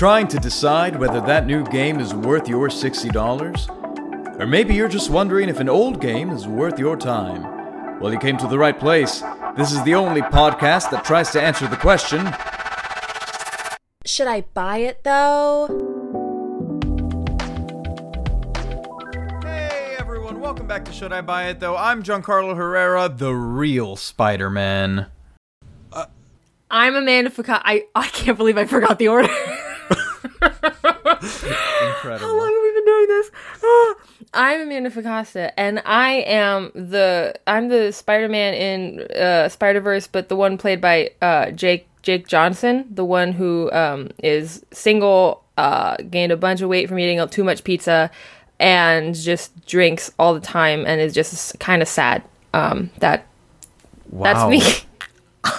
Trying to decide whether that new game is worth your $60? Or maybe you're just wondering if an old game is worth your time? Well, you came to the right place. This is the only podcast that tries to answer the question Should I buy it though? Hey everyone, welcome back to Should I Buy It Though? I'm Giancarlo Herrera, the real Spider Man. Uh, I'm Amanda Ficata. I I can't believe I forgot the order. Incredible. How long have we been doing this? Ah. I'm Amanda Ficasta, and I am the I'm the Spider-Man in uh, Spider-Verse, but the one played by uh, Jake Jake Johnson, the one who um, is single, uh, gained a bunch of weight from eating too much pizza, and just drinks all the time, and is just kind of sad. Um, that that's me.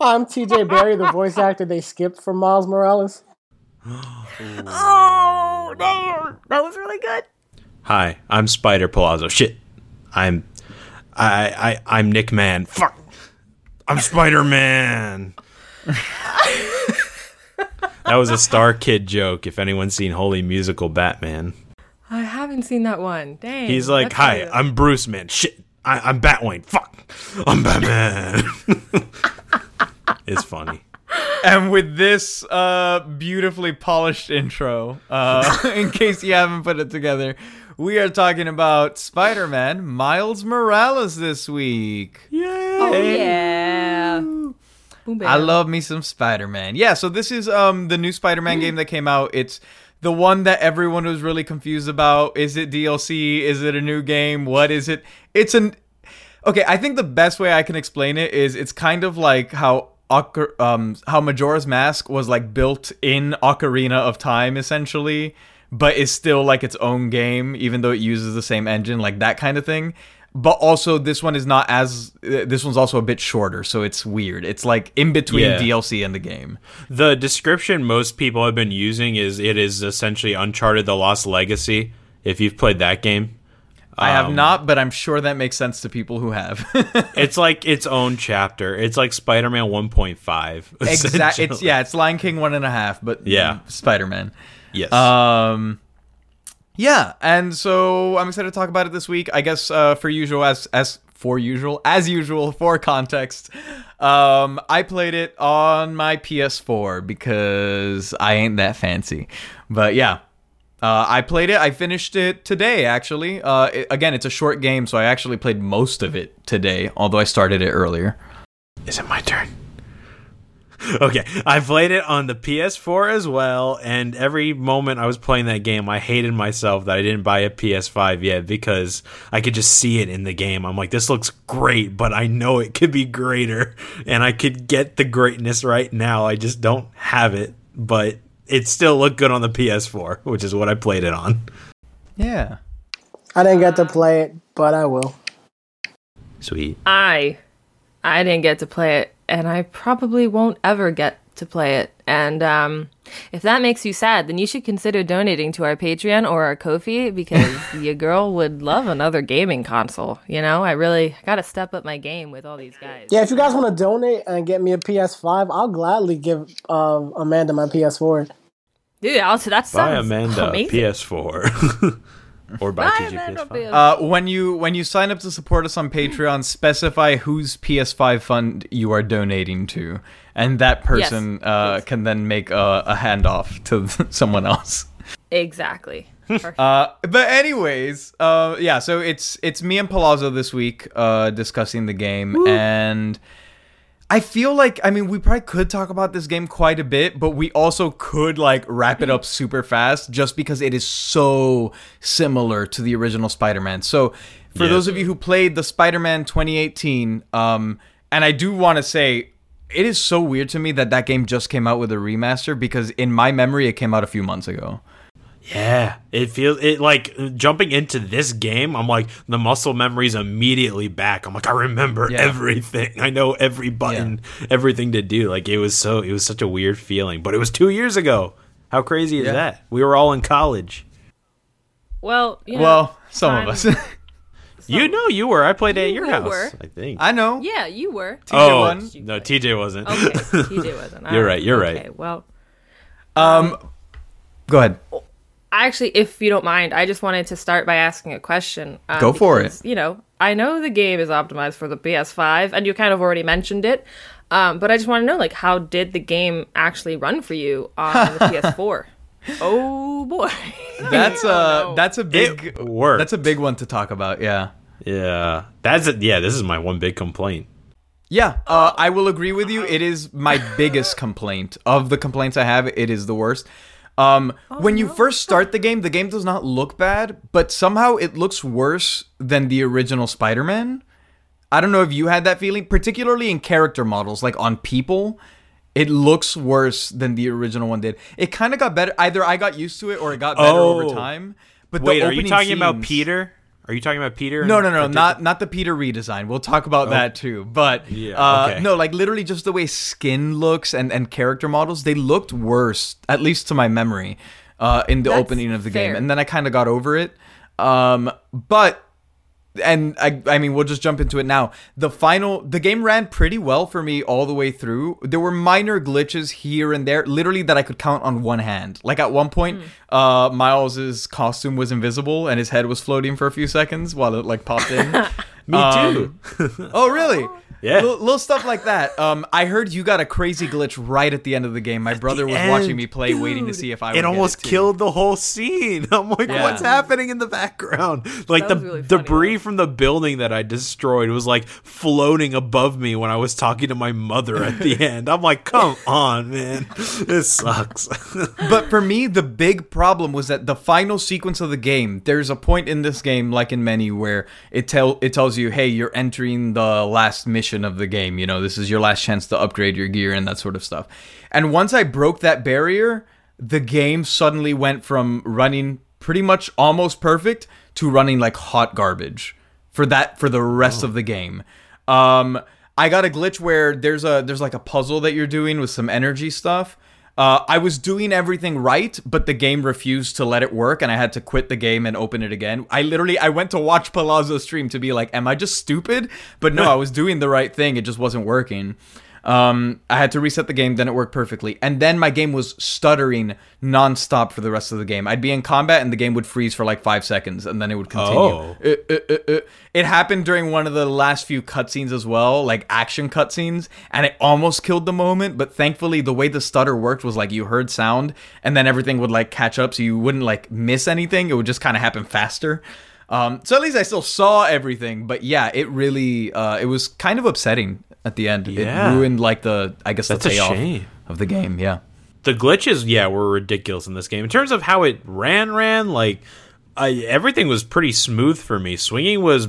I'm TJ Barry, the voice actor they skipped from Miles Morales. oh, damn, that was really good. Hi, I'm Spider Palazzo. Shit, I'm, I, I, I'm Nick Man. Fuck, I'm Spider Man. that was a Star Kid joke. If anyone's seen Holy Musical Batman, I haven't seen that one. Dang. he's like, "Hi, I'm Bruce Man. Shit, I, I'm Batwing. Fuck, I'm Batman." it's funny. And with this uh, beautifully polished intro, uh, in case you haven't put it together, we are talking about Spider Man Miles Morales this week. Oh yeah. Boom. I love me some Spider-Man. Yeah, so this is um the new Spider-Man game that came out. It's the one that everyone was really confused about. Is it DLC? Is it a new game? What is it? It's an Okay, I think the best way I can explain it is it's kind of like how Ocar- um how Majora's Mask was like built in Ocarina of Time essentially, but is still like its own game even though it uses the same engine, like that kind of thing. But also this one is not as uh, this one's also a bit shorter, so it's weird. It's like in between Yeah. DLC and the game. The description most people have been using is it is essentially Uncharted: The Lost Legacy. If you've played that game, I have Um, not, but I'm sure that makes sense to people who have. it's like its own chapter. It's like Spider-Man 1.5. exactly. It's yeah, it's Lion King one and a half, but Yeah. Spider Man. Yes. Um, yeah, and so I'm excited to talk about it this week. I guess uh, for usual, as as for usual, as usual, for context, um, I played it on my PS4 because I ain't that fancy. But yeah. Uh, I played it. I finished it today, actually. Uh, it- again, it's a short game, so I actually played most of it today, although I started it earlier. Is it my turn? Okay, I played it on the PS4 as well, and every moment I was playing that game, I hated myself that I didn't buy a PS5 yet because I could just see it in the game. I'm like, this looks great, but I know it could be greater, and I could get the greatness right now. I just don't have it, but it still looked good on the PS4, which is what I played it on. Yeah. I didn't get to play it, but I will. Sweet. I I didn't get to play it and I probably won't ever get to play it. And um if that makes you sad, then you should consider donating to our Patreon or our Ko-fi because your girl would love another gaming console. You know, I really got to step up my game with all these guys. Yeah, if you guys want to donate and get me a PS5, I'll gladly give um, Amanda my PS4. Dude, also that Buy sounds Amanda amazing. PS4. or buy Buy TJ Amanda PS5. Uh, when you when you sign up to support us on Patreon, specify whose PS5 fund you are donating to, and that person uh, can then make a, a handoff to someone else. Exactly. Uh, but anyways, uh, yeah. So it's it's me and Palazzo this week uh, discussing the game, and I feel like I mean we probably could talk about this game quite a bit, but we also could like wrap it up super fast just because it is so similar to the original Spider-Man. So for Yeah. those of you who played the Spider-Man 2018, um, and I do want to say. It is so weird to me that that game just came out with a remaster because in my memory it came out a few months ago. Yeah, it feels it like jumping into this game. I'm like the muscle memory's immediately back. I'm like I remember Yeah. everything. I know every button, everything to do. Like it was so it was such a weird feeling. But it was two years ago. How crazy is Yeah. that? We were all in college. well, you know, Well, some of fine. us. You know you were. I played at You your were. house. I think. I know. Yeah, you were. TJ oh won. no, TJ wasn't. Okay, TJ wasn't. You're right, you're right. okay, right. Well, Um, go ahead. I actually, if you don't mind, I just wanted to start by asking a question. um, Go for it. You know, I know the game is optimized for the PS5, and you kind of already mentioned it. Um, but I just want to know, like, how did the game actually run for you on the PS4? Oh boy, That's uh no. that's a big It worked. That's a big one to talk about. Yeah. Yeah, that's it. Yeah, this is my one big complaint. Yeah, uh, I will agree with you. It is my biggest complaint of the complaints I have. It is the worst. Um, when you first start the game, the game does not look bad, but somehow it looks worse than the original Spider-Man. I don't know if you had that feeling, particularly in character models, like on people. It looks worse than the original one did. It kind of got better. Either I got used to it or it got better over Oh. time. But the Wait, are you opening talking about Peter? Are you talking about Peter? No, no, no, particular? not not the Peter redesign. We'll talk about that too. But Yeah, uh, okay. no, like literally just the way skin looks and and character models, they looked worse, at least to my memory, uh, in the That's opening of the game. And then I kind of got over it. Um, but and I, I mean, we'll just jump into it now. The final, the game ran pretty well for me all the way through. There were minor glitches here and there, literally that I could count on one hand. Like at one point, Hmm. uh, Miles's costume was invisible and his head was floating for a few seconds while it like popped in. Me Um, too. oh, really? Yeah. Little, little stuff like that. Um, I heard you got a crazy glitch right at the end of the game. My brother was watching me play, waiting to see if I would it get almost killed the whole scene. I'm like, Yeah. what's happening in the background? Like That the really debris though. from the building that I destroyed was like floating above me when I was talking to my mother at the end. I'm like, come on, man, this sucks. but for me, the big problem was that the final sequence of the game. There's a point in this game, like in many, where it tell it tells you, "Hey, you're entering the last mission of the game. You know, this is your last chance to upgrade your gear and that sort of stuff." And once I broke that barrier, the game suddenly went from running pretty much almost perfect to running like hot garbage for that for the rest of the game. Um, I got a glitch where there's a there's like a puzzle that you're doing with some energy stuff. Uh, I was doing everything right, but the game refused to let it work, and I had to quit the game and open it again. I literally I went to watch Palazzo stream to be like, "Am I just stupid?" But no, I was doing the right thing. It just wasn't working. Um, I had to reset the game, then it worked perfectly. And then my game was stuttering nonstop for the rest of the game. I'd be in combat and the game would freeze for like five seconds and then it would continue. Oh. Uh, uh, uh. It happened during one of the last few cutscenes as well, like action cutscenes, and it almost killed the moment. But thankfully, the way the stutter worked was like you heard sound and then everything would like catch up so you wouldn't like miss anything. It would just kind of happen faster. Um, so at least I still saw everything, but yeah, it really uh, it was kind of upsetting at the end. Yeah. It ruined like the I guess That's the a payoff shame. of the game. Yeah. the glitches, yeah, were ridiculous in this game. In terms of how it ran, ran like I, everything was pretty smooth for me. Swinging was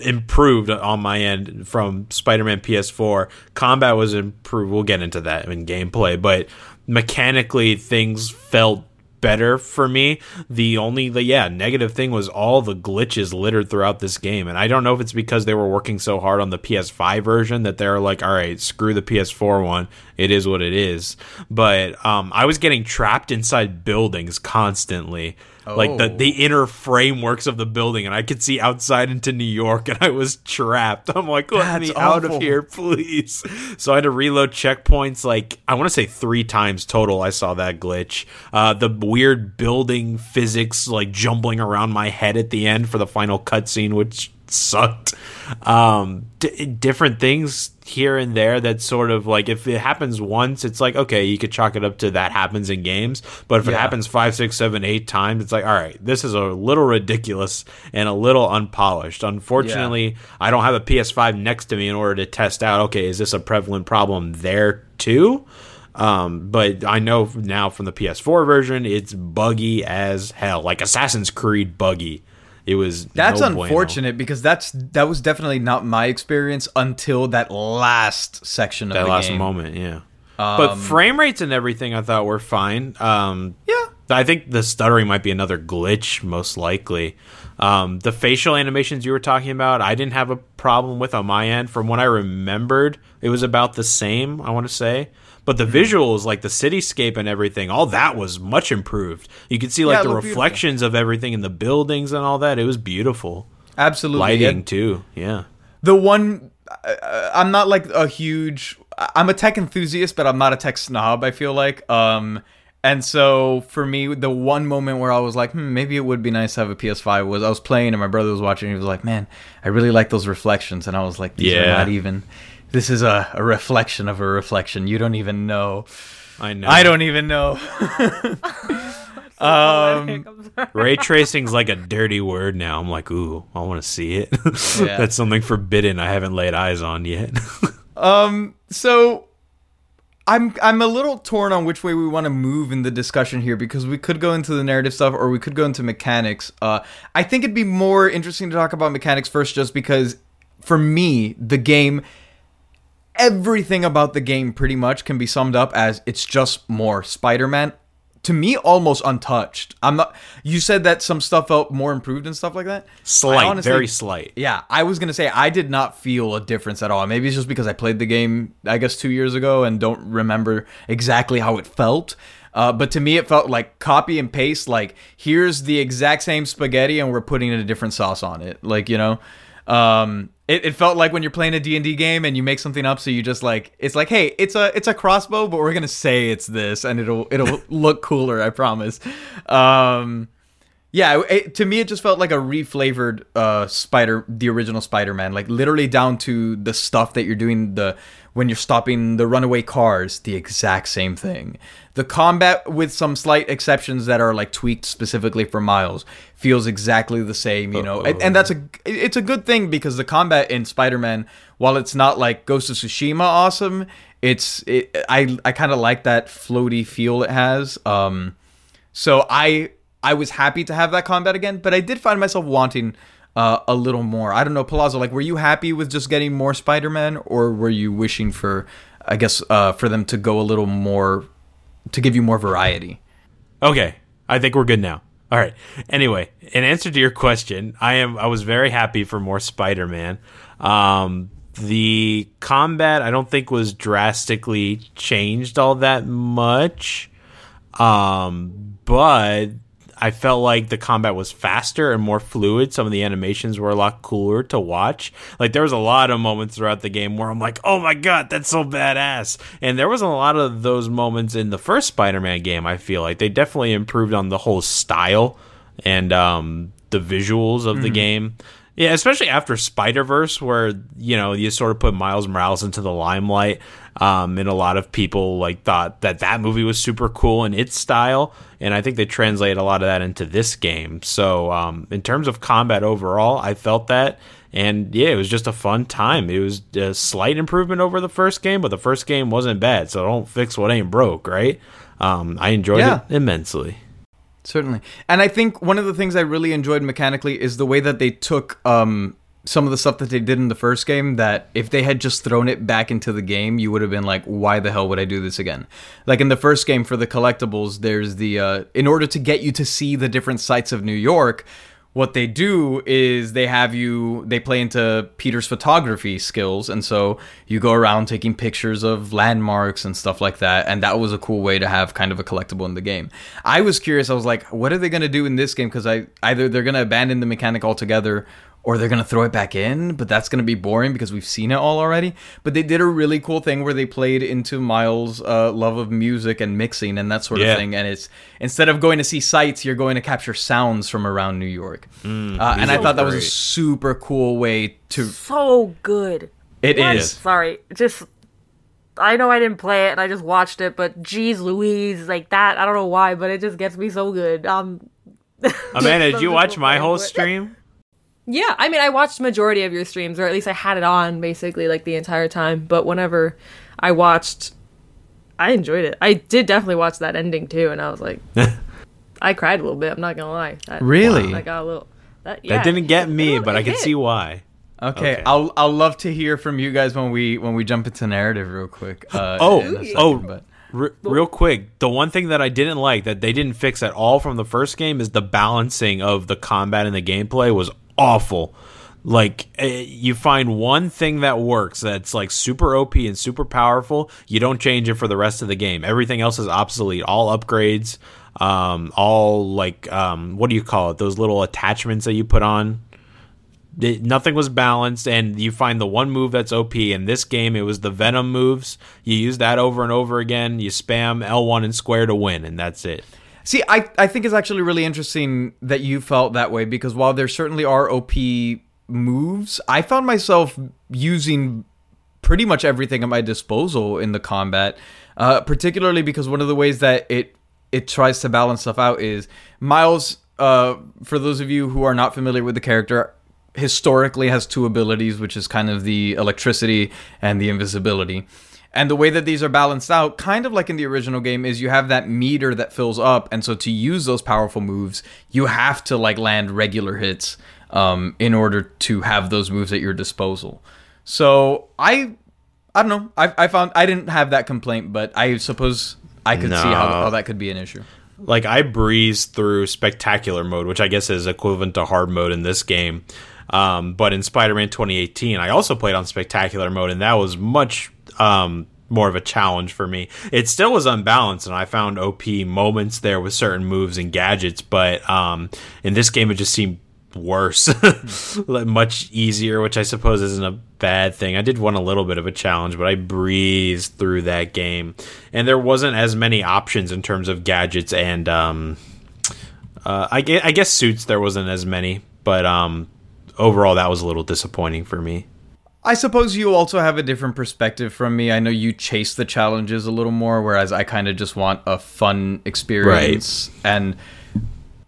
improved on my end from Spider-Man PS4. Combat was improved. We'll get into that in gameplay, but mechanically things felt better for me. The only the yeah, negative thing was all the glitches littered throughout this game. And I don't know if it's because they were working so hard on the PS5 version that they're like, all right, screw the PS4 one. It is what it is. But um I was getting trapped inside buildings constantly. Like the, Oh. the inner frameworks of the building, and I could see outside into New York, and I was trapped. I'm like, let That's me out awful. of here, please. So I had to reload checkpoints like I want to say three times total. I saw that glitch. Uh, the weird building physics like jumbling around my head at the end for the final cutscene, which sucked. Um, d- different things here and there that sort of like if it happens once, it's like okay, you could chalk it up to that happens in games. But if it happens five, six, seven, eight times, it's like all right, this is a little ridiculous and a little unpolished. Unfortunately, I don't have a PS5 next to me in order to test out. Okay, is this a prevalent problem there too? Um, but I know now from the PS4 version, it's buggy as hell, like Assassin's Creed buggy. It was That's no bueno. unfortunate because that's that was definitely not my experience until that last section of that the last game. moment, yeah. but frame rates and everything, I thought were fine. Um, Yeah. I think the stuttering might be another glitch, most likely. Um, the facial animations you were talking about, I didn't have a problem with on my end. From what I remembered, it was about the same. I want to say, but the Mm-hmm. visuals, like the cityscape and everything, all that was much improved. You could see like it the looked beautiful. reflections of everything in the buildings and all that. It was beautiful. Absolutely. Lighting And too, yeah. The one uh, I'm not like a huge I'm a tech enthusiast, but I'm not a tech snob, I feel like. Um And so for me, the one moment where I was like, hmm, maybe it would be nice to have a PS5 was I was playing and my brother was watching. And he was like, man, I really like those reflections. And I was like, these Yeah. are not even. This is a, a reflection of a reflection. You don't even know. I know. I don't even know. um, Ray tracing's like a dirty word now. I'm like, ooh, I want to see it. Yeah. That's something forbidden I haven't laid eyes on yet. Um, so I'm I'm a little torn on which way we want to move in the discussion here because we could go into the narrative stuff or we could go into mechanics. Uh, I think it'd be more interesting to talk about mechanics first, just because for me the game. Everything about the game pretty much can be summed up as it's just more Spider-Man. To me, almost untouched. I'm not. You said that some stuff felt more improved and stuff like that. Slight, honestly- very slight. yeah, I was gonna say I did not feel a difference at all. Maybe it's just because I played the game, I guess, two years ago and don't remember exactly how it felt. Uh, but to me, it felt like copy and paste. Like here's the exact same spaghetti, and we're putting a different sauce on it. Like you know, um, it, it felt like when you're playing a D and D game and you make something up. So you just like it's like, hey, it's a it's a crossbow, but we're gonna say it's this, and it'll it'll look cooler. I promise. Um, yeah, it, to me, it just felt like a reflavored uh, Spider, the original Spider-Man, like literally down to the stuff that you're doing. The when you're stopping the runaway cars, the exact same thing. The combat, with some slight exceptions that are like tweaked specifically for Miles, feels exactly the same. You know, and, and that's a it's a good thing because the combat in Spider-Man, while it's not like Ghost of Tsushima awesome, it's it, I I kind of like that floaty feel it has. Um, so I I was happy to have that combat again, but I did find myself wanting uh, a little more. I don't know, Palazzo. Like, were you happy with just getting more Spider-Man, or were you wishing for, I guess, uh, for them to go a little more, to give you more variety? Okay, I think we're good now. All right. Anyway, in answer to your question, I am I was very happy for more Spider-Man. Um, the combat I don't think was drastically changed all that much. Um, but I felt like the combat was faster and more fluid. Some of the animations were a lot cooler to watch. Like there was a lot of moments throughout the game where I'm like, "Oh my god, that's so badass!" And there was a lot of those moments in the first Spider-Man game. I feel like they definitely improved on the whole style and um, the visuals of the game. Yeah, especially after Spider Verse, where you know you sort of put Miles Morales into the limelight, um, and a lot of people like thought that that movie was super cool in its style, and I think they translate a lot of that into this game. So, um, in terms of combat overall, I felt that, and yeah, it was just a fun time. It was a slight improvement over the first game, but the first game wasn't bad. So don't fix what ain't broke, right? Um, I enjoyed Yeah. it immensely. Certainly. And I think one of the things I really enjoyed mechanically is the way that they took um, some of the stuff that they did in the first game that if they had just thrown it back into the game, you would have been like, why the hell would I do this again? Like in the first game for the collectibles, there's the, uh, in order to get you to see the different sites of New York, what they do is they have you they play into Peter's photography skills. And so you go around taking pictures of landmarks and stuff like that. And that was a cool way to have kind of a collectible in the game. I was curious. I was like what are they going to do in this game? Cuz I either they're going to abandon the mechanic altogether or they're going to throw it back in, but that's going to be boring because we've seen it all already. But they did a really cool thing where they played into Miles' uh, love of music and mixing and that sort Yeah. of thing. And it's instead of going to see sights, you're going to capture sounds from around New York. uh, and I music thought that was a super cool way to. So good. It What? is. Sorry, just I know I didn't play it and I just watched it, but geez, Louise, like that. I don't know why, but it just gets me so good. Um, Amanda, did you watch my whole stream? Yeah, I mean, I watched majority of your streams, or at least I had it on basically like the entire time. But whenever I watched, I enjoyed it. I did definitely watch that ending too, and I was like, I cried a little bit. I'm not gonna lie. That, Really? I got a little. That, yeah, That didn't get me, it but I hit. can see why. Okay, Okay. I'll I'll love to hear from you guys when we when we jump into narrative real quick. Uh, Oh, second, oh, but R- real quick, the one thing that I didn't like that they didn't fix at all from the first game is the balancing of the combat and the gameplay was awful. Like eh, you find one thing that works that's like super OP and super powerful, you don't change it for the rest of the game. Everything else is obsolete. All upgrades, um, all like um, what do you call it? Those little attachments that you put on it, nothing was balanced, and you find the one move that's OP. In this game, it was the Venom moves. You use that over and over again. You spam L1 and square to win, and that's it. See, I, I think it's actually really interesting that you felt that way because while there certainly are OP moves, I found myself using pretty much everything at my disposal in the combat. Uh, particularly because one of the ways that it it tries to balance stuff out is Miles. Uh, for those of you who are not familiar with the character, historically has two abilities, which is kind of the electricity and the invisibility. And the way that these are balanced out, kind of like in the original game, is you have that meter that fills up, and so to use those powerful moves, you have to like land regular hits um, in order to have those moves at your disposal. So I, I don't know. I, I found I didn't have that complaint, but I suppose I could see how, how that could be an issue. like I breezed through spectacular mode, which I guess is equivalent to hard mode in this game. Um, but in Spider-Man 2018, I also played on spectacular mode, and that was much um, more of a challenge for me. It still was unbalanced, and I found OP moments there with certain moves and gadgets. But um, in this game, it just seemed worse, much easier, which I suppose isn't a bad thing. I did want a little bit of a challenge, but I breezed through that game, and there wasn't as many options in terms of gadgets and um, uh, I, gue- I guess suits. There wasn't as many, but um, overall, that was a little disappointing for me. I suppose you also have a different perspective from me. I know you chase the challenges a little more, whereas I kind of just want a fun experience. And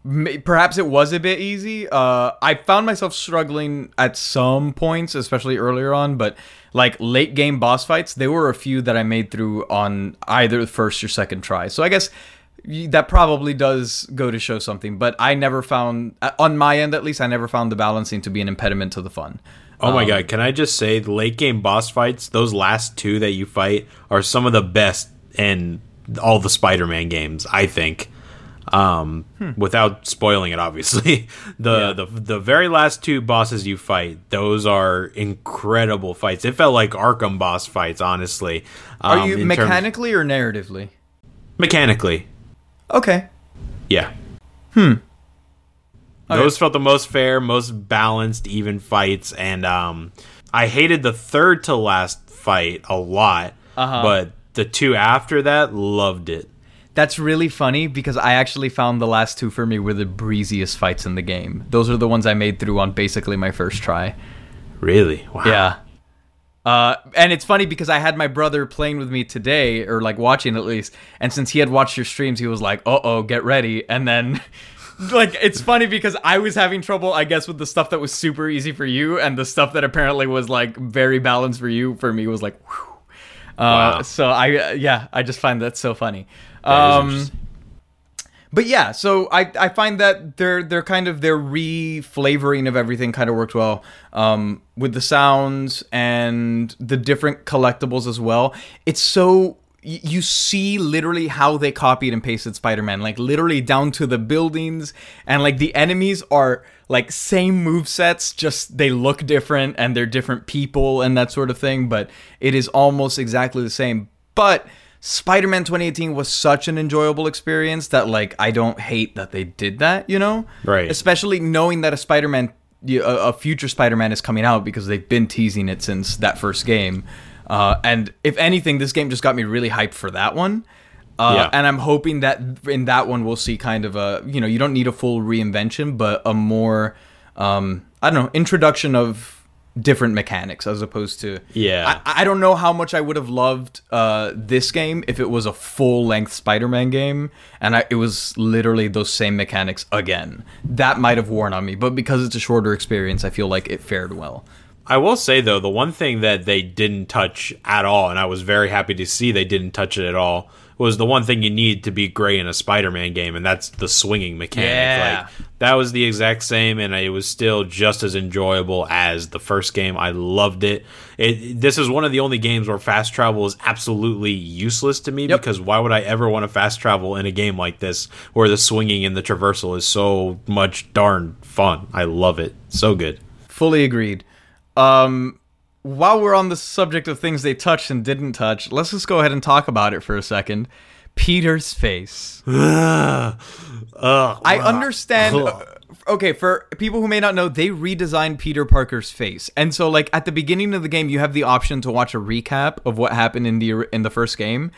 may- perhaps it was a bit easy. Uh, I found myself struggling at some points, especially earlier on, but like late game boss fights, there were a few that I made through on either the first or second try. So I guess that probably does go to show something, but I never found, uh, on my end at least, I never found the balancing to be an impediment to the fun. Oh my god! Can I just say the late game boss fights? Those last two that you fight are some of the best in all the Spider-Man games. I think. Um, without spoiling it, obviously, the, the the very last two bosses you fight, those are incredible fights. It felt like Arkham boss fights, honestly. Are Um, you in terms- mechanically or narratively? mechanically? Okay. Yeah. Okay. Those felt the most fair, most balanced, even fights, and um, I hated the third to last fight a lot, Uh-huh. but the two after that loved it. That's really funny because I actually found the last two for me were the breeziest fights in the game. Those are the ones I made through on basically my first try. Really? Wow. Yeah. Uh, and it's funny because I had my brother playing with me today, or like watching at least. And since he had watched your streams, he was like, "Uh oh, get ready!" And then, like, it's funny because I was having trouble, I guess, with the stuff that was super easy for you, and the stuff that apparently was like very balanced for you. For me, was like, whew. Uh, Wow. So I, uh, yeah, I just find that so funny. That Um, but yeah, so I, I find that their their kind of their re-flavoring of everything kind of worked well um, with the sounds and the different collectibles as well. It's so you see literally how they copied and pasted Spider-Man, like literally down to the buildings and like the enemies are like same move sets, just they look different and they're different people and that sort of thing. But it is almost exactly the same. But Spider-Man 2018 was such an enjoyable experience that like I don't hate that they did that, you know? Right. Especially knowing that a Spider-Man a, a future Spider-Man is coming out because they've been teasing it since that first game. Uh, and if anything, this game just got me really hyped for that one. Uh, Yeah. And I'm hoping that in that one we'll see kind of a you know you don't need a full reinvention, but a more um, I don't know introduction of different mechanics as opposed to Yeah. I, I don't know how much I would have loved uh, this game if it was a full length Spider-Man game and I, it was literally those same mechanics again. That might have worn on me, but because it's a shorter experience, I feel like it fared well. I will say though, the one thing that they didn't touch at all, and I was very happy to see they didn't touch it at all, was the one thing you need to be great in a Spider-Man game, and that's the swinging mechanic. Yeah. Like that was the exact same, and it was still just as enjoyable as the first game. I loved it. It this is one of the only games where fast travel is absolutely useless to me Yep. because why would I ever want to fast travel in a game like this where the swinging and the traversal is so much darn fun? I love it. So good. Fully agreed. Um, while we're on the subject of things they touched and didn't touch, let's just go ahead and talk about it for a second. Peter's face. Ugh. Ugh. I understand. Ugh. uh, Okay, for people who may not know, they redesigned Peter Parker's face, and so like at the beginning of the game, you have the option to watch a recap of what happened in the in the first game,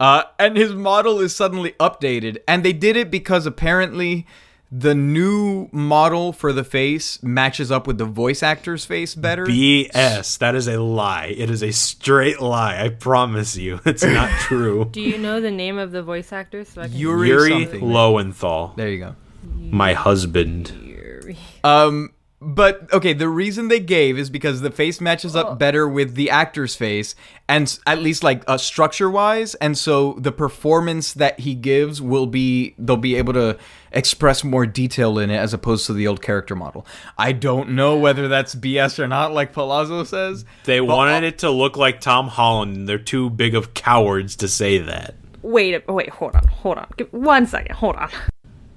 uh, and his model is suddenly updated, and they did it because apparently the new model for the face matches up with the voice actor's face better. BS. That is a lie. It is a straight lie. I promise you. It's not true. Do you know the name of the voice actor? So I can Yuri, Yuri. Lowenthal, there you go. my husband. Yuri. Um, but okay, the reason they gave is because the face matches up better with the actor's face, and at least like uh, structure wise, and so the performance that he gives will be they'll be able to express more detail in it as opposed to the old character model. I don't know whether that's BS or not, like Palazzo says. They wanted it to look like Tom Holland, and they're too big of cowards to say that. Wait, wait, hold on, hold on. Give, one second, hold on.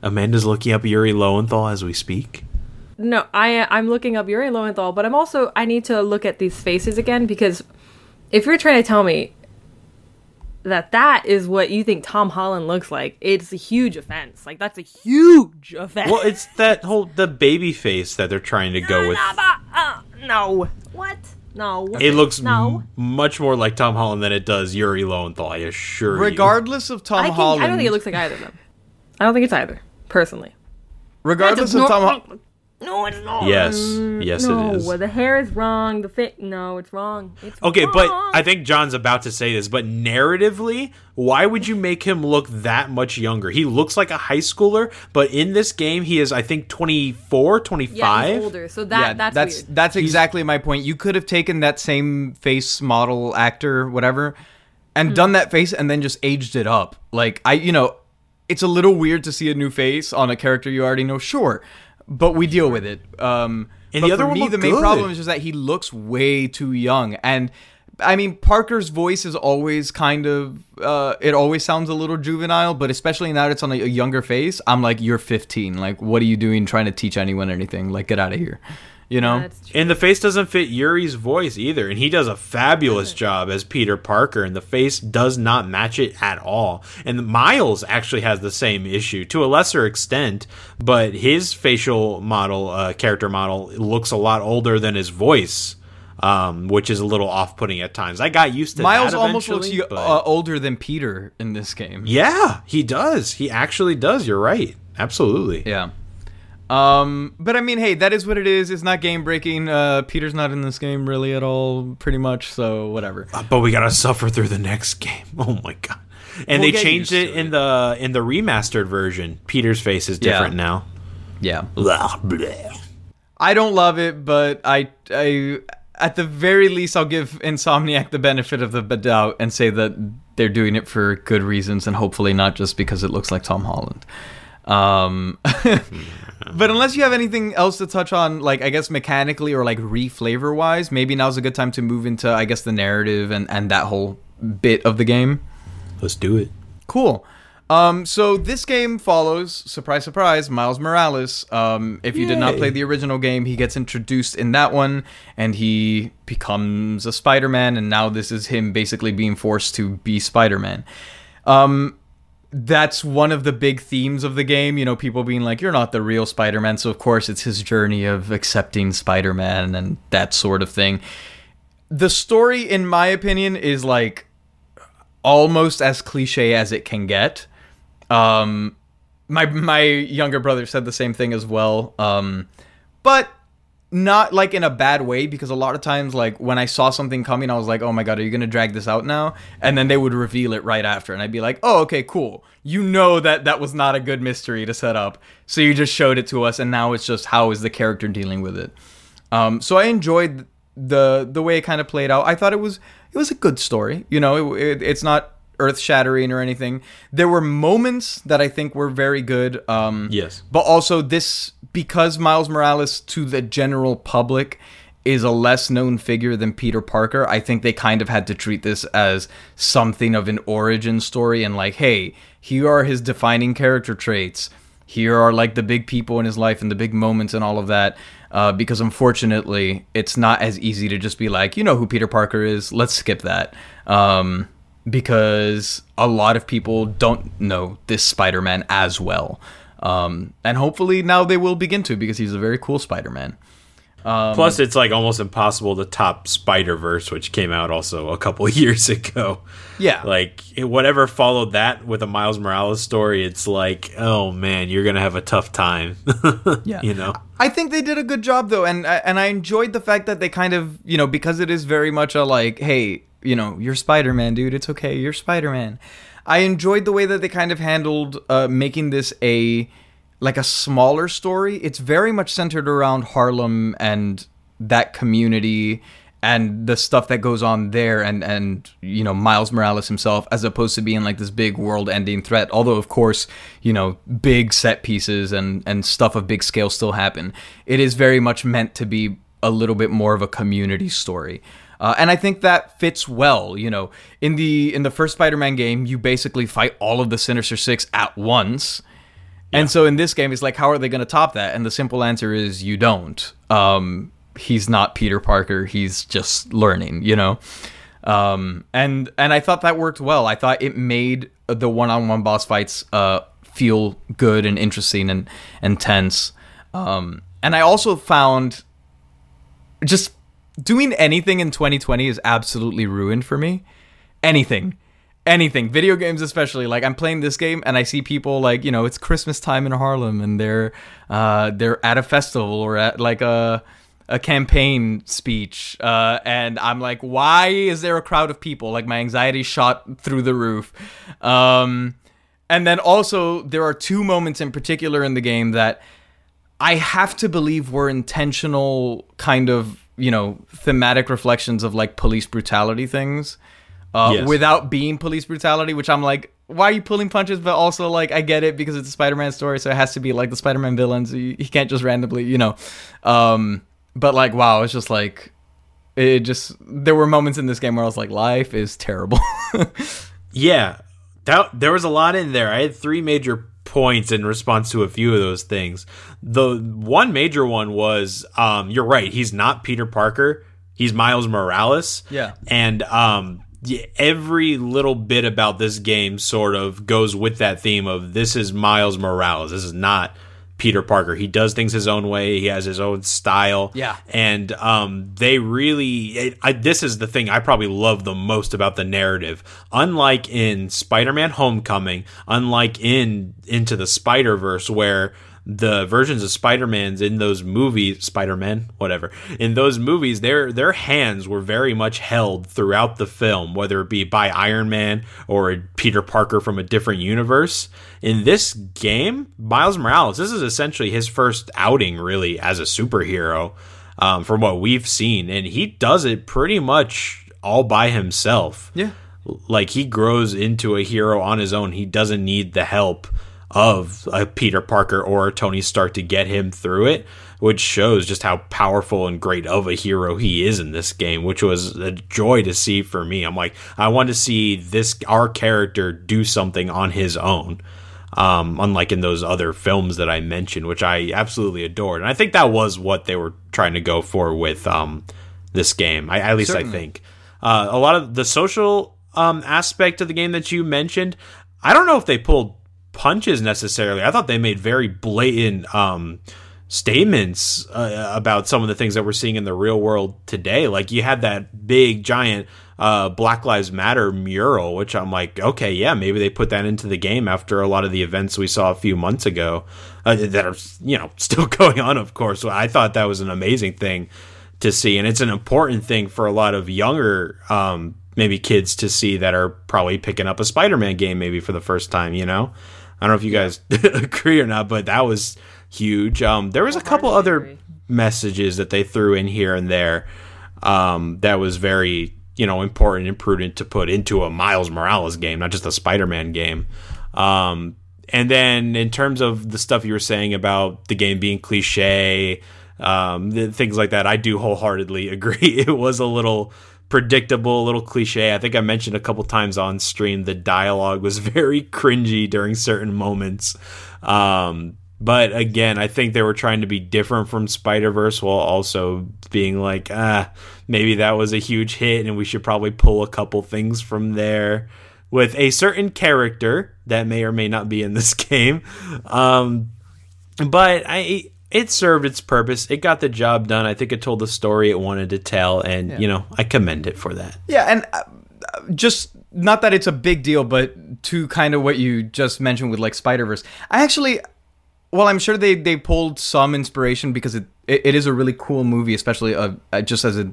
Amanda's looking up Yuri Lowenthal as we speak. No, I I'm looking up Yuri Lowenthal, but I'm also I need to look at these faces again because if you're trying to tell me that that is what you think Tom Holland looks like, it's a huge offense. Like that's a huge offense. Well, it's that whole the baby face that they're trying to go with. Uh, no. What? No. It looks No. m- much more like Tom Holland than it does Yuri Lowenthal. I assure you. Regardless of Tom I, think, Holland, I don't think it looks like either of them. I don't think it's either, personally. regardless of a- Tom, Ho- No, it's not. Yes, mm, yes, no, it is. the hair is wrong. The fit. No, it's wrong. It's Okay, but. I think John's about to say this, but narratively, why would you make him look that much younger? He looks like a high schooler, but in this game, he is, I think, 24, 25. yeah, he's older. So that yeah, that's, that's weird. that's exactly my point. You could have taken that same face model actor, whatever, and hmm. done that face and then just aged it up. Like I, you know, it's a little weird to see a new face on a character you already know, sure, but we deal with it. Um, And the other for one me, the main good. problem is just that he looks way too young, and I mean Parker's voice is always kind of, uh, it always sounds a little juvenile, but especially now that it's on a, a younger face, I'm like, you're 15. Like, what are you doing trying to teach anyone anything? Like, get out of here. You know? That's true. And the face doesn't fit Yuri's voice either, and he does a fabulous job as Peter Parker, and the face does not match it at all. And Miles actually has the same issue to a lesser extent, but his facial model, uh, character model, looks a lot older than his voice, um, which is a little off-putting at times. I got used to Miles that almost looks but- uh, older than Peter in this game. yeah, he does. He actually does. You're right. Absolutely. Yeah. Um, but I mean, hey, that is what it is. It's not game breaking. Uh, Peter's not in this game really at all, pretty much. So whatever. Uh, but we gotta suffer through the next game. Oh my god! And We'll they changed used it to in the in the remastered version. Peter's face is Yeah. different now. Yeah. Blah, blah. I don't love it, but I, I, at the very least, I'll give Insomniac the benefit of the doubt and say that they're doing it for good reasons and hopefully not just because it looks like Tom Holland. Um, but unless you have anything else to touch on, like I guess mechanically or like re-flavor wise, maybe now's a good time to move into I guess the narrative and and that whole bit of the game. Let's do it. Cool. Um, so this game follows, surprise, surprise, Miles Morales. Um, if you did not play the original game, he gets introduced in that one, and he becomes a Spider-Man, and now this is him basically being forced to be Spider-Man. Um, that's one of the big themes of the game. You know, people being like, "You're not the real Spider-Man," so of course it's his journey of accepting Spider-Man and that sort of thing. The story, in my opinion, is like almost as cliche as it can get. Um, my my younger brother said the same thing as well. Um, but not like in a bad way because a lot of times like when I saw something coming, I was like, "Oh my god, are you gonna drag this out now?" And then they would reveal it right after, and I'd be like, "Oh, okay, cool. You know that that was not a good mystery to set up, so you just showed it to us, and now it's just how is the character dealing with it." Um, so I enjoyed the the way it kind of played out. I thought it was it was a good story. You know, it, it, it's not earth shattering or anything. There were moments that I think were very good. Um, Yes. but also this because Miles Morales to the general public is a less known figure than Peter Parker. I think they kind of had to treat this as something of an origin story and like, hey, here are his defining character traits. Here are like the big people in his life and the big moments and all of that. Uh, because unfortunately, it's not as easy to just be like, you know who Peter Parker is. Let's skip that. Um, because a lot of people don't know this Spider-Man as well. Um, and hopefully now they will begin to because he's a very cool Spider-Man. Um, Plus, it's like almost impossible to top Spider Verse, which came out also a couple years ago. Yeah, like whatever followed that with a Miles Morales story, it's like, oh man, you're gonna have a tough time. yeah, you know. I think they did a good job though, and and I enjoyed the fact that they kind of, you know, because it is very much a like, hey, you know, you're Spider Man, dude. It's okay, you're Spider Man. I enjoyed the way that they kind of handled uh, making this a like a smaller story. It's very much centered around Harlem and that community and the stuff that goes on there and and you know Miles Morales himself as opposed to being like this big world-ending threat although of course you know big set pieces and and stuff of big scale still happen it is very much meant to be a little bit more of a community story uh, and I think that fits well. You know, in the in the first Spider-Man game, you basically fight all of the Sinister Six at once, yeah. And so in this game, it's like, how are they going to top that? And the simple answer is you don't. Um, he's not Peter Parker. He's just learning, you know. Um, and and I thought that worked well. I thought it made the one-on-one boss fights uh, feel good and interesting and and tense. Um, and I also found just doing anything in 2020 is absolutely ruined for me. Anything. Anything. Video games especially. Like i'm playing this game and i see people like you know it's christmas time in harlem and they're uh they're at a festival or at like a a campaign speech uh and i'm like why is there a crowd of people? Like my anxiety shot through the roof. Um and then also there are two moments in particular in the game that i have to believe were intentional kind of you know thematic reflections of like police brutality things uh, yes. without being police brutality, which I'm like, why are you pulling punches? But also, like, I get it because it's a Spider-Man story, so it has to be like the Spider-Man villains. He, he can't just randomly, you know. Um, but like, wow, it's just like, it just there were moments in this game where I was like, life is terrible. yeah, that there was a lot in there. I had three major points in response to a few of those things. The one major one was, um, you're right, he's not Peter Parker. He's Miles Morales. Yeah. And um, every little bit about this game sort of goes with that theme of this is Miles Morales. This is not Peter Parker. He does things his own way. He has his own style. Yeah. And um, they really, it, I, this is the thing I probably love the most about the narrative. Unlike in Spider Man Homecoming, unlike in Into the Spider Verse, where the versions of Spider-Man's in those movies, Spider-Man, whatever, in those movies, their their hands were very much held throughout the film, whether it be by Iron Man or Peter Parker from a different universe. In this game, Miles Morales, this is essentially his first outing, really, as a superhero, um, from what we've seen, and he does it pretty much all by himself. Yeah, like he grows into a hero on his own. He doesn't need the help of a Peter Parker or Tony Stark to get him through it, which shows just how powerful and great of a hero he is in this game, which was a joy to see for me. I'm like, I want to see this our character do something on his own. Um, unlike in those other films that I mentioned, which I absolutely adored, and I think that was what they were trying to go for with um, this game. I, at least Certainly. I think uh, a lot of the social um, aspect of the game that you mentioned. I don't know if they pulled punches necessarily. I thought they made very blatant um, statements uh, about some of the things that we're seeing in the real world today. Like you had that big giant uh, Black Lives Matter mural, which I'm like, okay, yeah, maybe they put that into the game after a lot of the events we saw a few months ago uh, that are you know still going on. Of course, I thought that was an amazing thing to see, and it's an important thing for a lot of younger. Um, maybe kids to see that are probably picking up a Spider-Man game maybe for the first time, you know? I don't know if you guys agree or not, but that was huge. Um, there was a couple other agree. messages that they threw in here and there um, that was very you know important and prudent to put into a Miles Morales game, not just a Spider-Man game. Um, and then in terms of the stuff you were saying about the game being cliche, um, things like that, I do wholeheartedly agree. It was a little predictable, a little cliche. I think I mentioned a couple times on stream the dialogue was very cringy during certain moments. Um, But again, I think they were trying to be different from Spider Verse while also being like, ah, maybe that was a huge hit and we should probably pull a couple things from there with a certain character that may or may not be in this game. Um, but I it served its purpose. It got the job done. I think it told the story it wanted to tell, and you know I commend it for that. Yeah, and uh, just not that it's a big deal, but to kind of what you just mentioned with like Spider Verse, I actually, well, I'm sure they they pulled some inspiration because it it, it is a really cool movie, especially uh, uh, just as a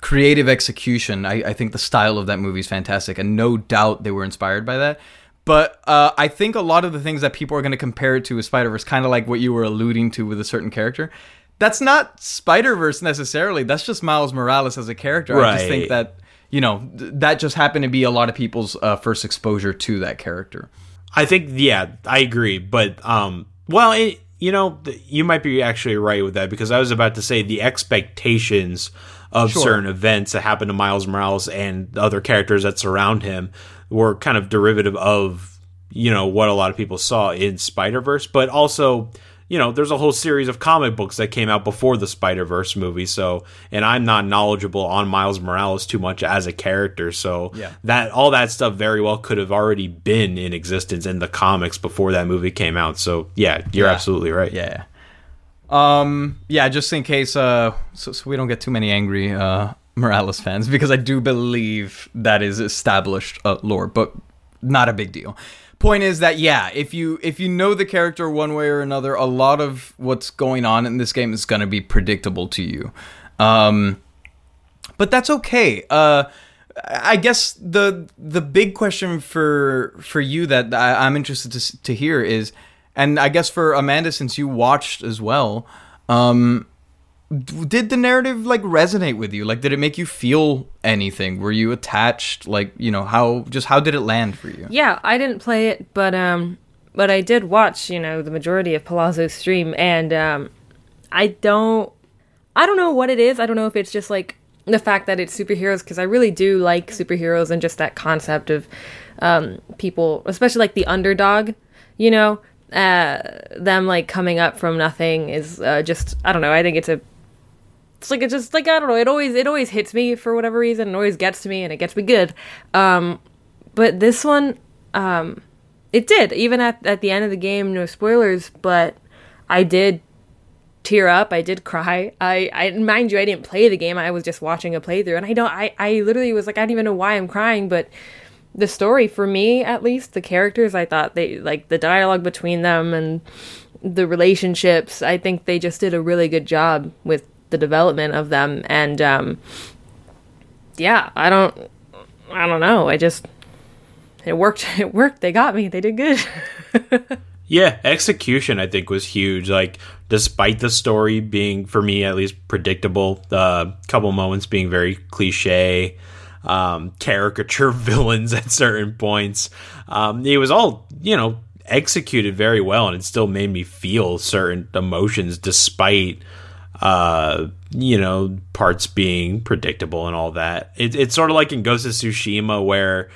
creative execution. I, I think the style of that movie is fantastic, and no doubt they were inspired by that. But uh, I think a lot of the things that people are going to compare it to is Spider Verse, kind of like what you were alluding to with a certain character, that's not Spider Verse necessarily. That's just Miles Morales as a character. I just think that you know th- that just happened to be a lot of people's uh, first exposure to that character. I think yeah, I agree, but um, well, it, you know, th- you might be actually right with that because I was about to say the expectations of Sure. certain events that happen to Miles Morales and the other characters that surround him were kind of derivative of you know what a lot of people saw in Spider Verse, but also. You know, there's a whole series of comic books that came out before the Spider Verse movie. So, and I'm not knowledgeable on Miles Morales too much as a character. So, Yeah. that all that stuff very well could have already been in existence in the comics before that movie came out. So yeah, you're Yeah. absolutely right. Yeah. Um. Yeah. Just in case, uh, so, so we don't get too many angry uh Morales fans, because I do believe that is established uh, lore, but not a big deal. Point is that yeah, if you if you know the character one way or another, a lot of what's going on in this game is going to be predictable to you. Um, but that's okay. Uh, I guess the the big question for for you that I, I'm interested to to hear is, and I guess for Amanda, since you watched as well, um, did the narrative like resonate with you? Like, did it make you feel anything? Were you attached? Like, you know, how just how did it land for you? Yeah, I didn't play it, but um, but I did watch, you know, the majority of Palazzo's stream, and um, I don't, I don't know what it is. I don't know if it's just like the fact that it's superheroes, because I really do like superheroes and just that concept of um, people, especially like the underdog, you know, uh, them like coming up from nothing is uh, just, I don't know. I think it's a it's like it just like I don't know. It always it always hits me for whatever reason. It always gets to me and it gets me good. Um, but this one, um, it did. Even at at the end of the game, no spoilers, but I did tear up. I did cry. I, I mind you, I didn't play the game. I was just watching a playthrough, and I don't. I I literally was like, I don't even know why I'm crying, but the story for me at least the characters i thought they like the dialogue between them and the relationships i think they just did a really good job with the development of them and um yeah i don't i don't know i just it worked it worked they got me they did good Yeah, execution I think was huge. Like despite the story being for me at least predictable, the couple moments being very cliche, um, caricature villains at certain points. Um, it was all you know executed very well, and it still made me feel certain emotions despite uh you know parts being predictable and all that. It, it's sort of like in ghost of tsushima where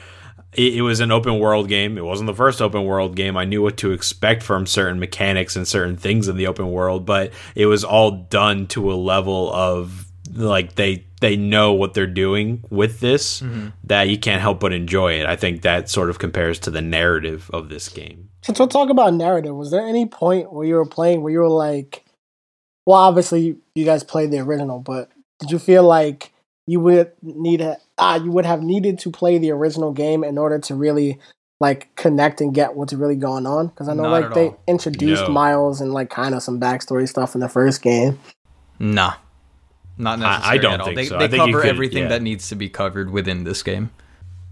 it, it was an open world game. It wasn't the first open world game. I knew what to expect from certain mechanics and certain things in the open world but it was all done to a level of like they they know what they're doing with this that you can't help but enjoy it. I think that sort of compares to the narrative of this game. Since we'll talk about narrative, was there any point where you were playing where you were like, well, obviously you guys played the original, but did you feel like you would need a, ah you would have needed to play the original game in order to really like connect and get what's really going on? Because I know Not like they all. introduced No. Miles and like kind of some backstory stuff in the first game. Nah, not I- necessary. I don't at all. think they, so. They I think you cover could- everything yeah. that needs to be covered within this game.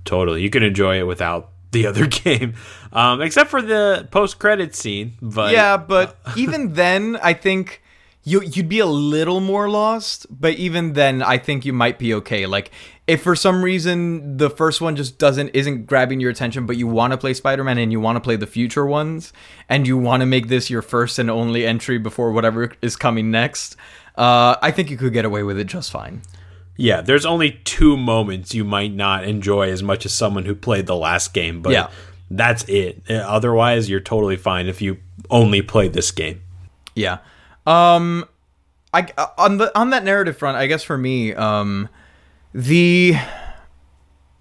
totally you can enjoy it without the other game um except for the post-credit scene but yeah, but even then, I think you you'd be a little more lost. But even then, I think you might be okay. Like if for some reason the first one just doesn't isn't grabbing your attention, but you want to play Spider-Man and you want to play the future ones, and you want to make this your first and only entry before whatever is coming next, uh, I think you could get away with it just fine. Yeah, there's only two moments you might not enjoy as much as someone who played the last game, but Yeah. that's it. Otherwise, you're totally fine if you only play this game. Yeah. Um I uh, on the on that narrative front, I guess for me, um the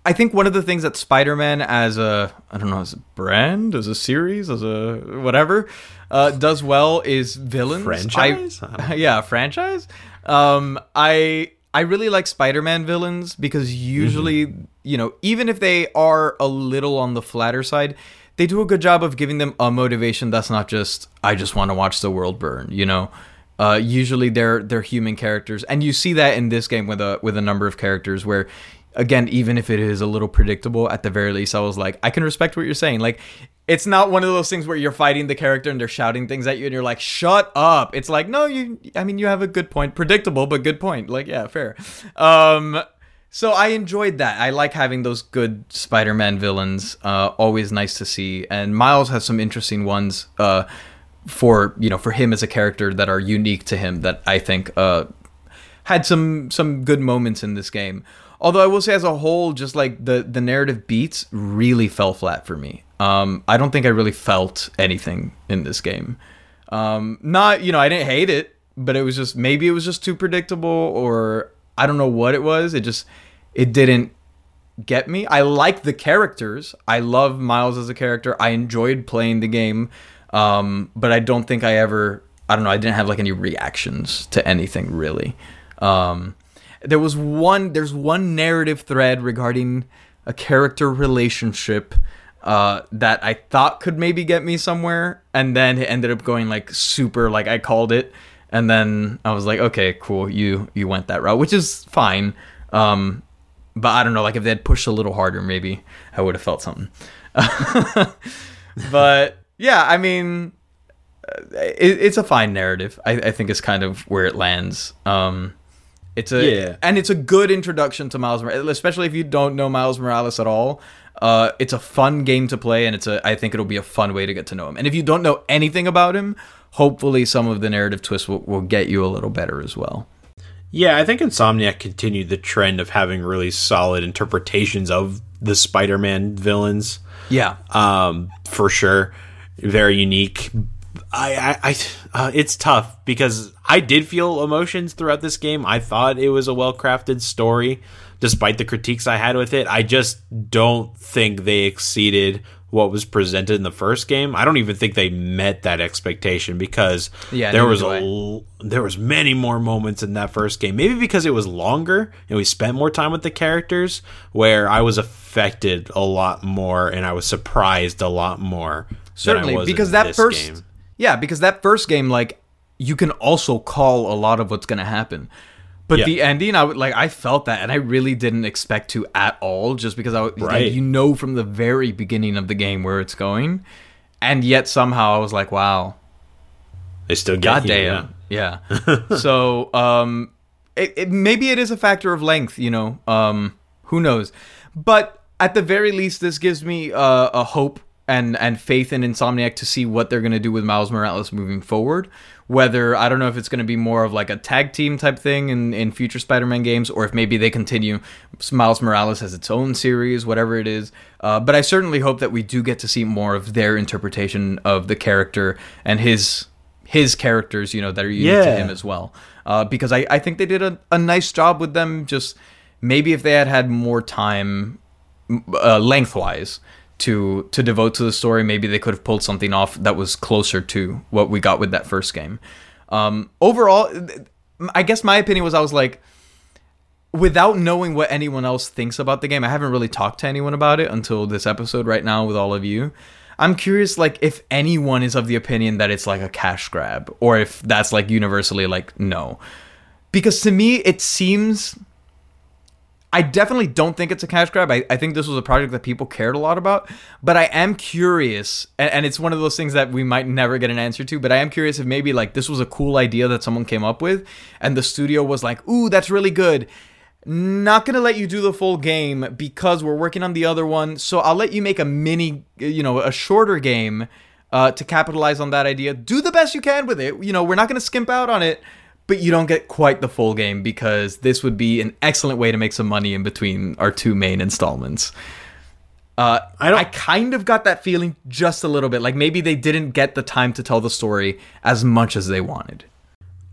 I think one of the things that Spider-Man as a I don't know, as a brand, as a series, as a whatever, uh does well is villains. Franchise? I yeah, franchise. Um I I really like Spider-Man villains because usually, you know, even if they are a little on the flatter side, they do a good job of giving them a motivation that's not just I just want to watch the world burn, you know. Uh, usually they're they're human characters, and you see that in this game with a with a number of characters where, again, even if it is a little predictable, at the very least, I was like, I can respect what you're saying. Like, it's not one of those things where you're fighting the character and they're shouting things at you, and you're like, shut up. It's like, no, you. I mean, you have a good point, predictable, but good point. Like, yeah, fair. Um, so I enjoyed that. I like having those good Spider-Man villains. Uh, always nice to see. And Miles has some interesting ones. Uh, for you know, for him as a character that are unique to him. That I think uh, had some some good moments in this game. Although I will say, as a whole, just like the the narrative beats really fell flat for me. Um, I don't think I really felt anything in this game. Um, not you know, I didn't hate it, but it was just maybe it was just too predictable, or I don't know what it was. It just it didn't get me. I like the characters. I love Miles as a character. I enjoyed playing the game. Um, but I don't think I ever I don't know, I didn't have like any reactions to anything really. Um, there was one there's one narrative thread regarding a character relationship uh, that I thought could maybe get me somewhere, and then it ended up going like super like I called it, and then I was like, okay, cool, you you went that route, which is fine. Um, but I don't know, like if they had pushed a little harder, maybe I would have felt something. but yeah, I mean, uh, it, it's a fine narrative. I, I think is kind of where it lands. Um, it's a Yeah. and it's a good introduction to Miles, Morales, especially if you don't know Miles Morales at all. Uh, it's a fun game to play, and it's a. I think it'll be a fun way to get to know him. And if you don't know anything about him, hopefully some of the narrative twists will, will get you a little better as well. Yeah, I think Insomniac continued the trend of having really solid interpretations of the Spider-Man villains. Yeah, um, for sure. Very unique. I, I, I uh, it's tough because I did feel emotions throughout this game. I thought it was a well crafted story, despite the critiques I had with it. I just don't think they exceeded what was presented in the first game. I don't even think they met that expectation because Yeah, there was a l- there was many more moments in that first game. Maybe because it was longer and we spent more time with the characters, where I was affected a lot more and I was surprised a lot more. certainly because that first game. yeah because that first game like you can also call a lot of what's gonna happen but Yeah. the ending i would like i felt that and i really didn't expect to at all just because i Right. like you know from the very beginning of the game where it's going and yet somehow i was like wow. They still get god you, damn yeah, so um it, it maybe it is a factor of length you know um who knows? But at the very least this gives me uh, a hope and and faith in insomniac to see what they're going to do with miles morales moving forward whether i don't know if it's going to be more of like a tag team type thing in in future spider-man games or if maybe they continue miles morales has its own series whatever it is uh, but i certainly hope that we do get to see more of their interpretation of the character and his his characters, you know, that are unique to him as well. Uh, because I, I think they did a, a nice job with them. Just maybe if they had had more time uh, lengthwise to to devote to the story, maybe they could have pulled something off that was closer to what we got with that first game. Um, overall, I guess my opinion was I was like, without knowing what anyone else thinks about the game, I haven't really talked to anyone about it until this episode right now with all of you. I'm curious, like, if anyone is of the opinion that it's like a cash grab, or if that's like universally like no, because to me it seems. I definitely don't think it's a cash grab. I, I think this was a project that people cared a lot about, but I am curious, and, and it's one of those things that we might never get an answer to. But I am curious if maybe like this was a cool idea that someone came up with, and the studio was like, "Ooh, that's really good." not gonna let you do the full game because we're working on the other one. So I'll let you make a mini, you know, a shorter game uh, to capitalize on that idea. Do the best you can with it. You know, we're not gonna skimp out on it, but you don't get quite the full game because this would be an excellent way to make some money in between our two main installments. Uh, I I don't- I kind of got that feeling just a little bit. Like maybe they didn't get the time to tell the story as much as they wanted.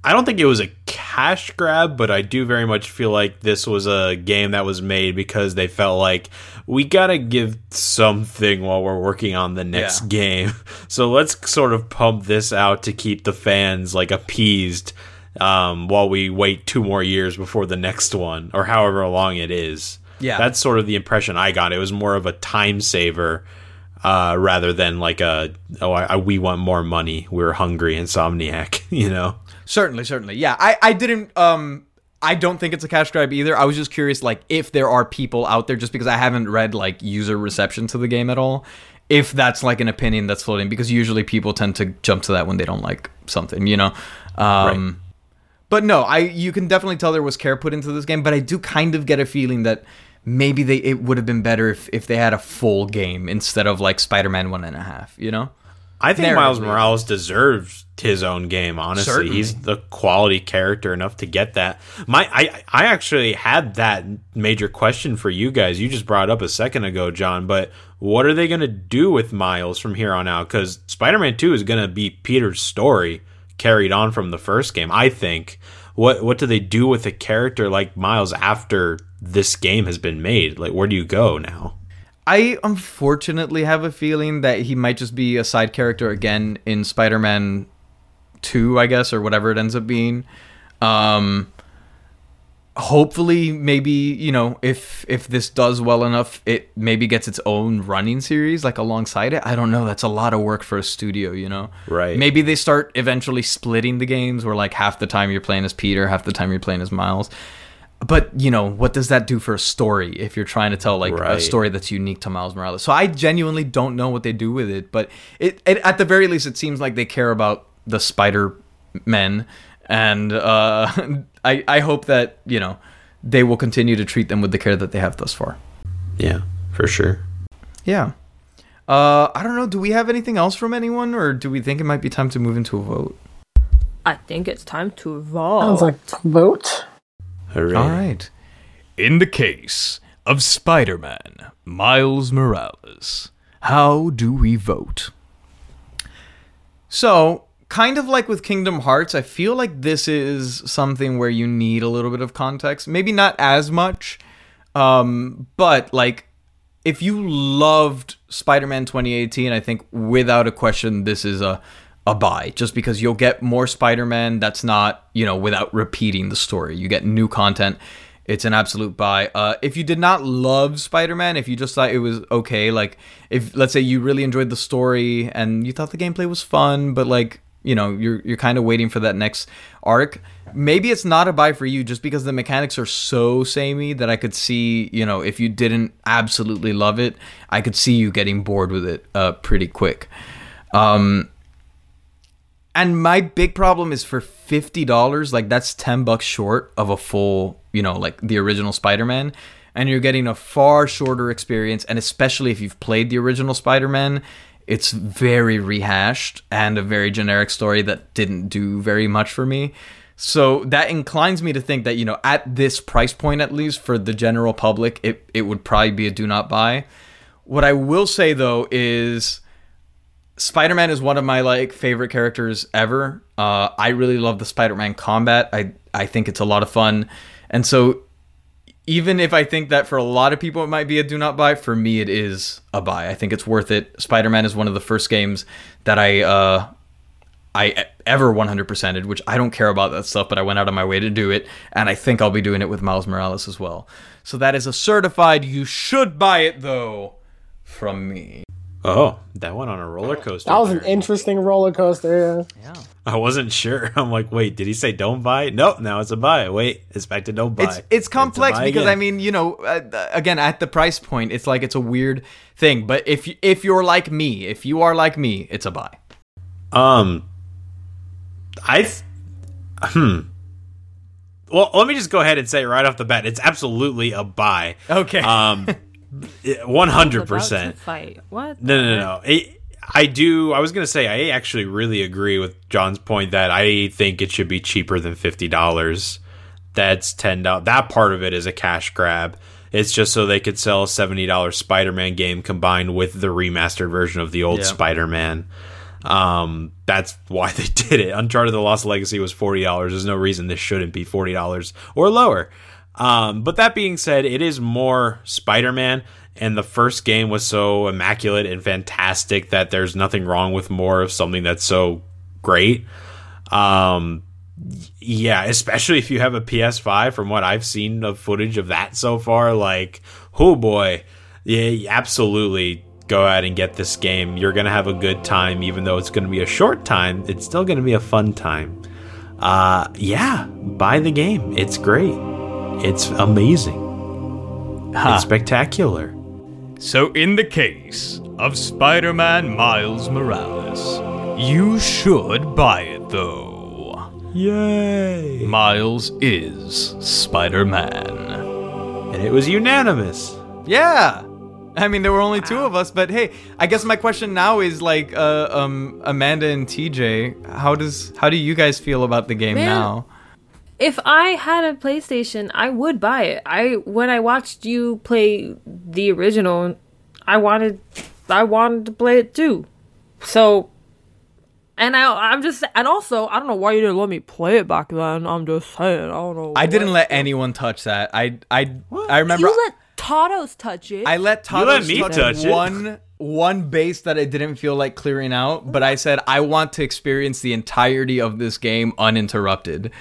I don't think it was a cash grab, but I do very much feel like this was a game that was made because they felt like we gotta give something while we're working on the next Yeah. game. So let's sort of pump this out to keep the fans like appeased um, while we wait two more years before the next one, or however long it is. Yeah. that's sort of the impression I got. It was more of a time saver. Uh, rather than like a oh I, I, we want more money we're hungry insomniac you know Certainly, certainly. Yeah, I, I didn't um I don't think it's a cash grab either. I was just curious like if there are people out there just because I haven't read like user reception to the game at all. If that's like an opinion that's floating because usually people tend to jump to that when they don't like something, you know. Um But no, I you can definitely tell there was care put into this game, but I do kind of get a feeling that maybe they it would have been better if, if they had a full game instead of like Spider-Man one and a half, you know? I think Miles. Morales deserves his own game. Honestly, Certainly. he's the quality character enough to get that. My, I, I actually had that major question for you guys. You just brought up a second ago, John. But what are they going to do with Miles from here on out? Because Spider-Man Two is going to be Peter's story carried on from the first game. I think. What what do they do with a character like Miles after this game has been made? Like, where do you go now? I unfortunately have a feeling that he might just be a side character again in Spider-Man 2, I guess, or whatever it ends up being. Um hopefully maybe, you know, if if this does well enough, it maybe gets its own running series like alongside it. I don't know, that's a lot of work for a studio, you know. Right. Maybe they start eventually splitting the games where like half the time you're playing as Peter, half the time you're playing as Miles. But you know, what does that do for a story if you're trying to tell like a story that's unique to Miles Morales? So I genuinely don't know what they do with it, but it, it at the very least it seems like they care about the Spider Men, and uh, I I hope that you know they will continue to treat them with the care that they have thus far. Yeah, for sure. Yeah. Uh, I don't know. Do we have anything else from anyone, or do we think it might be time to move into a vote? I think it's time to vote. Sounds like vote. Hooray. All right. In the case of Spider Man, Miles Morales, how do we vote? So, kind of like with Kingdom Hearts, I feel like this is something where you need a little bit of context. Maybe not as much, um, but like if you loved Spider-Man 2018, I think without a question this is a a buy just because you'll get more Spider-Man that's not, you know, without repeating the story. You get new content. It's an absolute buy. Uh, if you did not love Spider-Man, if you just thought it was okay, like if let's say you really enjoyed the story and you thought the gameplay was fun, but like you know you're you're kind of waiting for that next arc. Maybe it's not a buy for you just because the mechanics are so samey that i could see you know if you didn't absolutely love it i could see you getting bored with it uh, pretty quick. Um and my big problem is for $50 like that's 10 bucks short of a full you know like the original spider-man. And you're getting a far shorter experience and especially if you've played the original spider-man it's very rehashed and a very generic story that didn't do very much for me so that inclines me to think that you know at this price point at least for the general public it, it would probably be a do not buy what i will say though is Spider-Man is one of my like favorite characters ever. Uh, I really love the Spider-Man combat. I I think it's a lot of fun, and so even if I think that for a lot of people it might be a do not buy, for me it is a buy. I think it's worth it. Spider-Man is one of the first games that I uh, I ever 100%ed, which I don't care about that stuff, but I went out of my way to do it, and I think I'll be doing it with Miles Morales as well. So that is a certified. You should buy it though, from me. Oh, that went on a roller coaster. That was an there. interesting roller coaster. Yeah. Yeah. I wasn't sure. I'm like, wait, did he say don't buy? No, now it's a buy. Wait, it's back to don't buy. It's it's complex a buy because again. I mean, you know, uh, again at the price point, it's like it's a weird thing. But if you, if you're like me, if you are like me, it's a buy. Um, I, th- hmm. Well, let me just go ahead and say right off the bat, it's absolutely a buy. Okay. Um, one hundred About to percent. Fight. What? No, no, no. no. It, I do. I was gonna say I actually really agree with John's point that I think it should be cheaper than fifty dollars. That's ten dollars. That part of it is a cash grab. It's just so they could sell a seventy dollars Spider Man game combined with the remastered version of the old Yeah. Spider Man. Um, that's why they did it. Uncharted: The Lost Legacy was forty dollars. There's no reason this shouldn't be forty dollars or lower. Um, but that being said, it is more Spider Man, and the first game was so immaculate and fantastic that there's nothing wrong with more of something that's so great. Um, yeah, especially if you have a PS5. From what I've seen of footage of that so far, like, oh boy, yeah, absolutely. Go ahead and get this game. You're gonna have a good time, even though it's gonna be a short time. It's still gonna be a fun time. Uh, yeah, buy the game. It's great. It's amazing. Ha. It's spectacular. So, in the case of Spider Man Miles Morales, you should buy it though. Yay! Miles is Spider Man. And it was unanimous. Yeah. I mean, there were only two of us, but hey, I guess my question now is like, uh, um, Amanda and TJ, how does how do you guys feel about the game Man. now? If I had a PlayStation, I would buy it. I when I watched you play the original, I wanted I wanted to play it too. So and I I'm just and also I don't know why you didn't let me play it back then. I'm just saying. I don't know. I didn't what- let anyone touch that. I I I remember You let Tatos touch it. I let Tatos let me touch, touch it. one one base that I didn't feel like clearing out, but I said I want to experience the entirety of this game uninterrupted.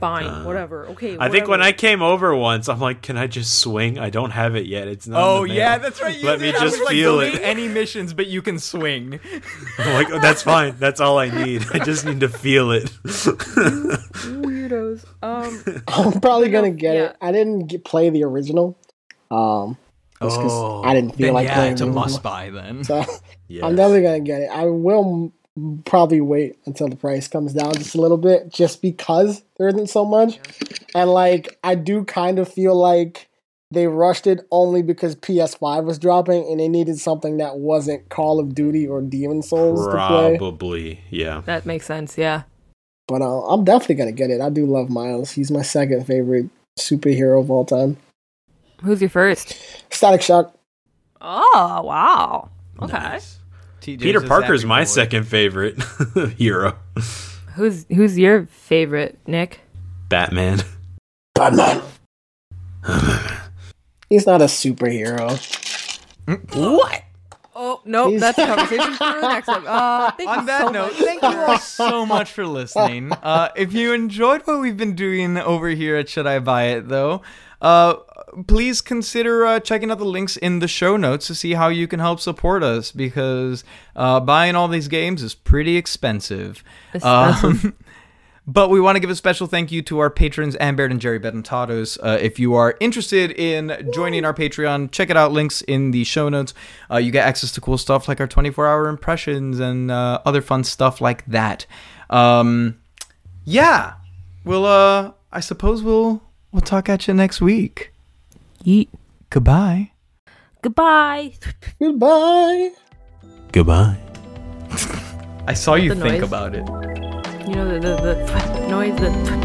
Fine, whatever. Okay. I think when I came over once, I'm like, "Can I just swing? I don't have it yet. It's not." in Oh the mail. yeah, that's right. You Let me just like, feel it." Any missions, but you can swing. I'm like, oh, "That's fine. That's all I need. I just need to feel it." weirdos. Um. I'm probably gonna get yeah. it. I didn't get, play the original, um, just 'cause I didn't feel Oh, then like yeah, playing it's a must buy then. So Yes. I'm definitely gonna get it. I will m- probably wait until the price comes down just a little bit, just because there isn't so much. And like, I do kind of feel like they rushed it only because PS5 was dropping, and they needed something that wasn't Call of Duty or Demon Souls to play. Probably, yeah. That makes sense. Yeah. But uh, I'm definitely gonna get it. I do love Miles. He's my second favorite superhero of all time. Who's your first? Static Shock. Oh wow. Okay. Nice. TJ Peter says Parker's my Boy. second favorite hero. Who's who's your favorite, Nick? Batman. Batman. He's not a superhero. What? Oh no, He's- that's a conversation for the next time. Uh, thank On you that so note, much. thank you all so much for listening. Uh, if you enjoyed what we've been doing over here at Should I Buy It, though, uh, please consider uh, checking out the links in the show notes to see how you can help support us because uh, buying all these games is pretty expensive. Um, But we want to give a special thank you to our patrons, Ambert and Jerry Bedentados. Uh, if you are interested in joining our Patreon, check it out. Links in the show notes. Uh, you get access to cool stuff like our 24 hour impressions and uh, other fun stuff like that. Um, yeah, we'll. Uh, I suppose we'll we'll talk at you next week. Yeet. Goodbye. Goodbye. Goodbye. Goodbye. I saw you think noise. about it. You know the the, the noise. The